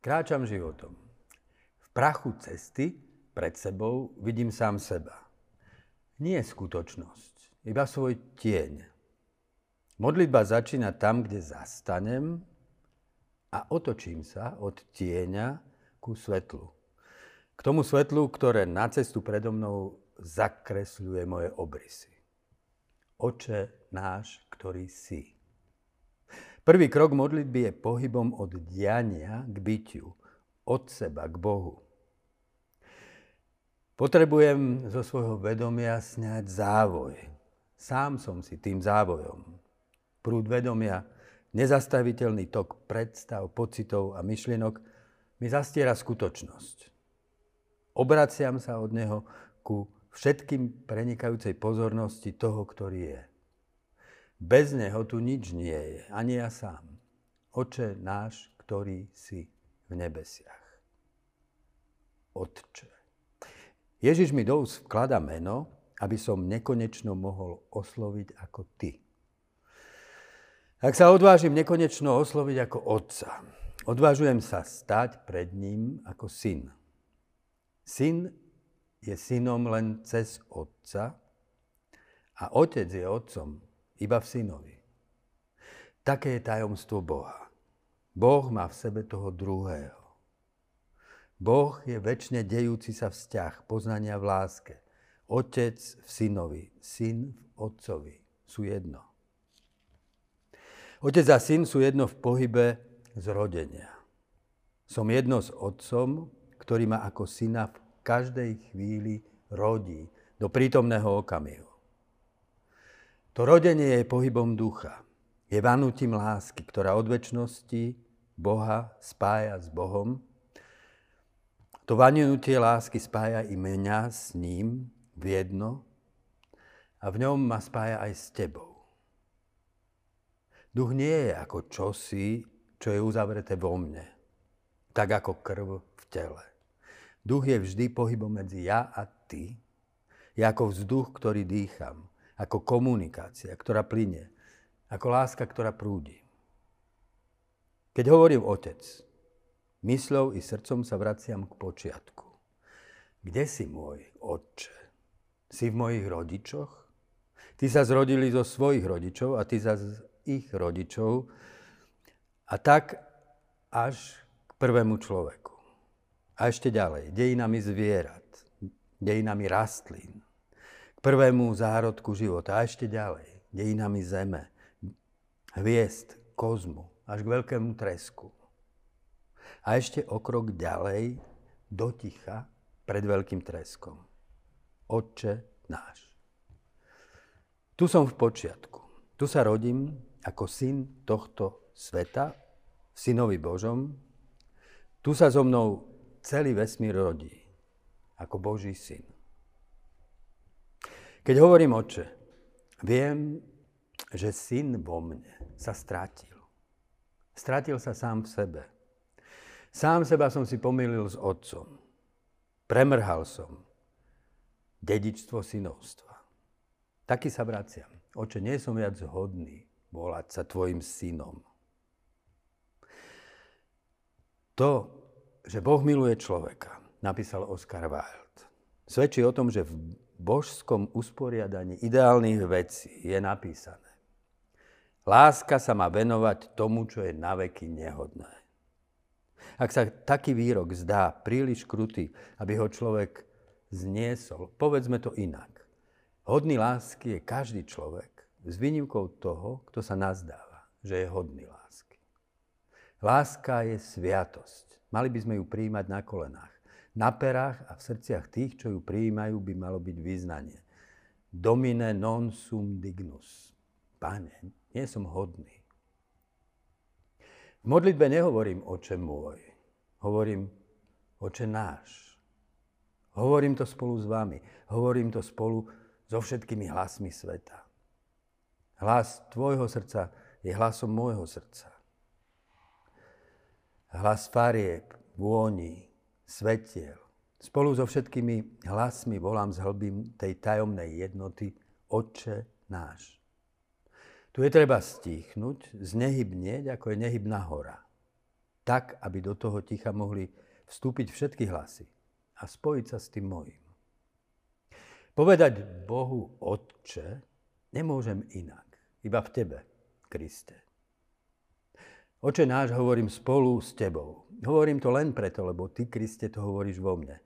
Kráčam životom. V prachu cesty pred sebou vidím sám seba. Nie skutočnosť, iba svoj tieň. Modlitba začína tam, kde zastanem a otočím sa od tieňa ku svetlu. K tomu svetlu, ktoré na cestu predo mnou zakresľuje moje obrysy. Oče náš, ktorý si. Prvý krok modlitby je pohybom od diania k bytiu, od seba k Bohu. Potrebujem zo svojho vedomia sňať závoj. Sám som si tým závojom. Prúd vedomia, nezastaviteľný tok predstav, pocitov a myšlienok mi zastiera skutočnosť. Obraciam sa od neho ku všetkým prenikajúcej pozornosti toho, ktorý je. Bez neho tu nič nie je, ani ja sám. Oče náš, ktorý si v nebesiach. Otče. Ježiš mi do úst vklada meno, aby som nekonečno mohol osloviť ako ty. Ak sa odvážim nekonečno osloviť ako otca, odvážujem sa stať pred ním ako syn. Syn je synom len cez otca a otec je otcom iba v synovi. Také je tajomstvo Boha. Boh má v sebe toho druhého. Boh je väčšine dejúci sa vzťah, poznania v láske. Otec v synovi, syn v otcovi sú jedno. Otec a syn sú jedno v pohybe zrodenia. Som jedno s otcom, ktorý ma ako syna v každej chvíli rodí do prítomného okamihu. To rodenie je pohybom ducha. Je vanutím lásky, ktorá od väčšnosti Boha spája s Bohom. To vanutie lásky spája i mňa s ním v jedno a v ňom ma spája aj s tebou. Duch nie je ako čosi, čo je uzavreté vo mne, tak ako krv v tele. Duch je vždy pohybom medzi ja a ty. Je ako vzduch, ktorý dýcham, ako komunikácia, ktorá plyne, ako láska, ktorá prúdi. Keď hovorím otec, myslou i srdcom sa vraciam k počiatku. Kde si môj otče? Si v mojich rodičoch? Ty sa zrodili zo svojich rodičov a ty sa z ich rodičov a tak až k prvému človeku. A ešte ďalej, dejinami zvierat, dejinami rastlín, prvému zárodku života a ešte ďalej, dejinami zeme, hviezd, kozmu, až k veľkému tresku. A ešte o krok ďalej, do ticha, pred veľkým treskom. Otče náš. Tu som v počiatku. Tu sa rodím ako syn tohto sveta, synovi Božom. Tu sa so mnou celý vesmír rodí, ako Boží syn. Keď hovorím oče, viem, že syn vo mne sa stratil. Stratil sa sám v sebe. Sám seba som si pomýlil s otcom. Premrhal som dedičstvo synovstva. Taký sa vraciam. Oče, nie som viac hodný volať sa tvojim synom. To, že Boh miluje človeka, napísal Oscar Wilde, svedčí o tom, že božskom usporiadaní ideálnych vecí je napísané. Láska sa má venovať tomu, čo je naveky nehodné. Ak sa taký výrok zdá príliš krutý, aby ho človek zniesol, povedzme to inak. Hodný lásky je každý človek, s výnimkou toho, kto sa nazdáva, že je hodný lásky. Láska je sviatosť. Mali by sme ju príjmať na kolenách. Na perách a v srdciach tých, čo ju prijímajú, by malo byť význanie. Domine non sum dignus. Pane, nie som hodný. V modlitbe nehovorím oče môj, hovorím oče náš. Hovorím to spolu s vami, hovorím to spolu so všetkými hlasmi sveta. Hlas tvojho srdca je hlasom môjho srdca. Hlas farieb, vôni, svetiel. Spolu so všetkými hlasmi volám z hlbím tej tajomnej jednoty Otče náš. Tu je treba stíchnuť, znehybnieť, ako je nehybná hora. Tak, aby do toho ticha mohli vstúpiť všetky hlasy a spojiť sa s tým mojím. Povedať Bohu Otče nemôžem inak, iba v Tebe, Kriste. Oče náš hovorím spolu s Tebou. Hovorím to len preto, lebo Ty, Kriste, to hovoríš vo mne.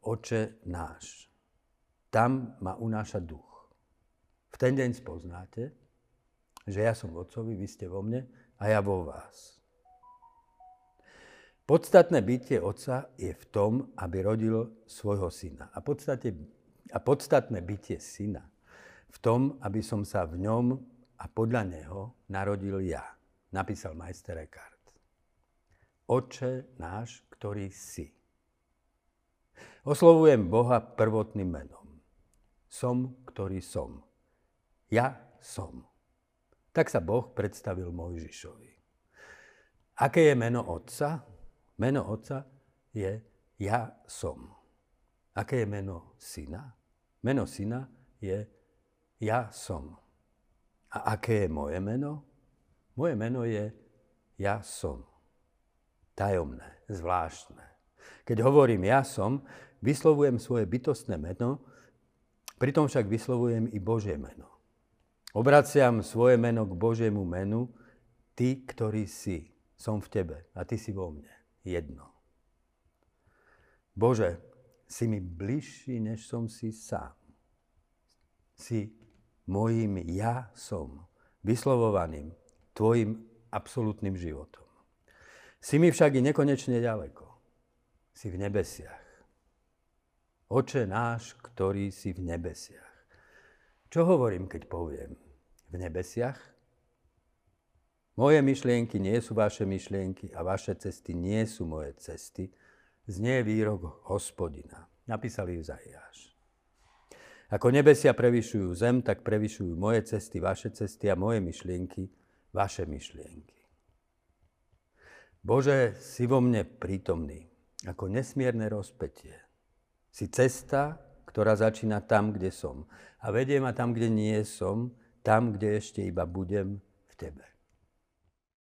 Oče náš. Tam ma unáša duch. V ten deň spoznáte, že ja som v Otcovi, vy ste vo mne a ja vo vás. Podstatné bytie Otca je v tom, aby rodil svojho syna. A, podstate, a podstatné bytie syna v tom, aby som sa v ňom a podľa neho narodil ja, napísal majster Eckhart. Oče náš, ktorý si. Oslovujem Boha prvotným menom. Som, ktorý som. Ja som. Tak sa Boh predstavil Mojžišovi. Aké je meno Otca? Meno Otca je Ja som. Aké je meno Syna? Meno Syna je Ja som. A aké je moje meno? Moje meno je Ja som. Tajomné, zvláštne. Keď hovorím Ja som, vyslovujem svoje bytostné meno, pritom však vyslovujem i Božie meno. Obraciam svoje meno k Božiemu menu, ty, ktorý si, som v tebe a ty si vo mne. Jedno. Bože, si mi bližší, než som si sám. Si mojím ja som, vyslovovaným tvojim absolútnym životom. Si mi však i nekonečne ďaleko. Si v nebesiach. Oče náš, ktorý si v nebesiach. Čo hovorím, keď poviem v nebesiach? Moje myšlienky nie sú vaše myšlienky a vaše cesty nie sú moje cesty. Znie výrok hospodina. Napísali Izaiáš. Ako nebesia prevyšujú zem, tak prevyšujú moje cesty, vaše cesty a moje myšlienky, vaše myšlienky. Bože, si vo mne prítomný, ako nesmierne rozpetie. Si cesta, ktorá začína tam, kde som. A vedie ma tam, kde nie som, tam, kde ešte iba budem v Tebe.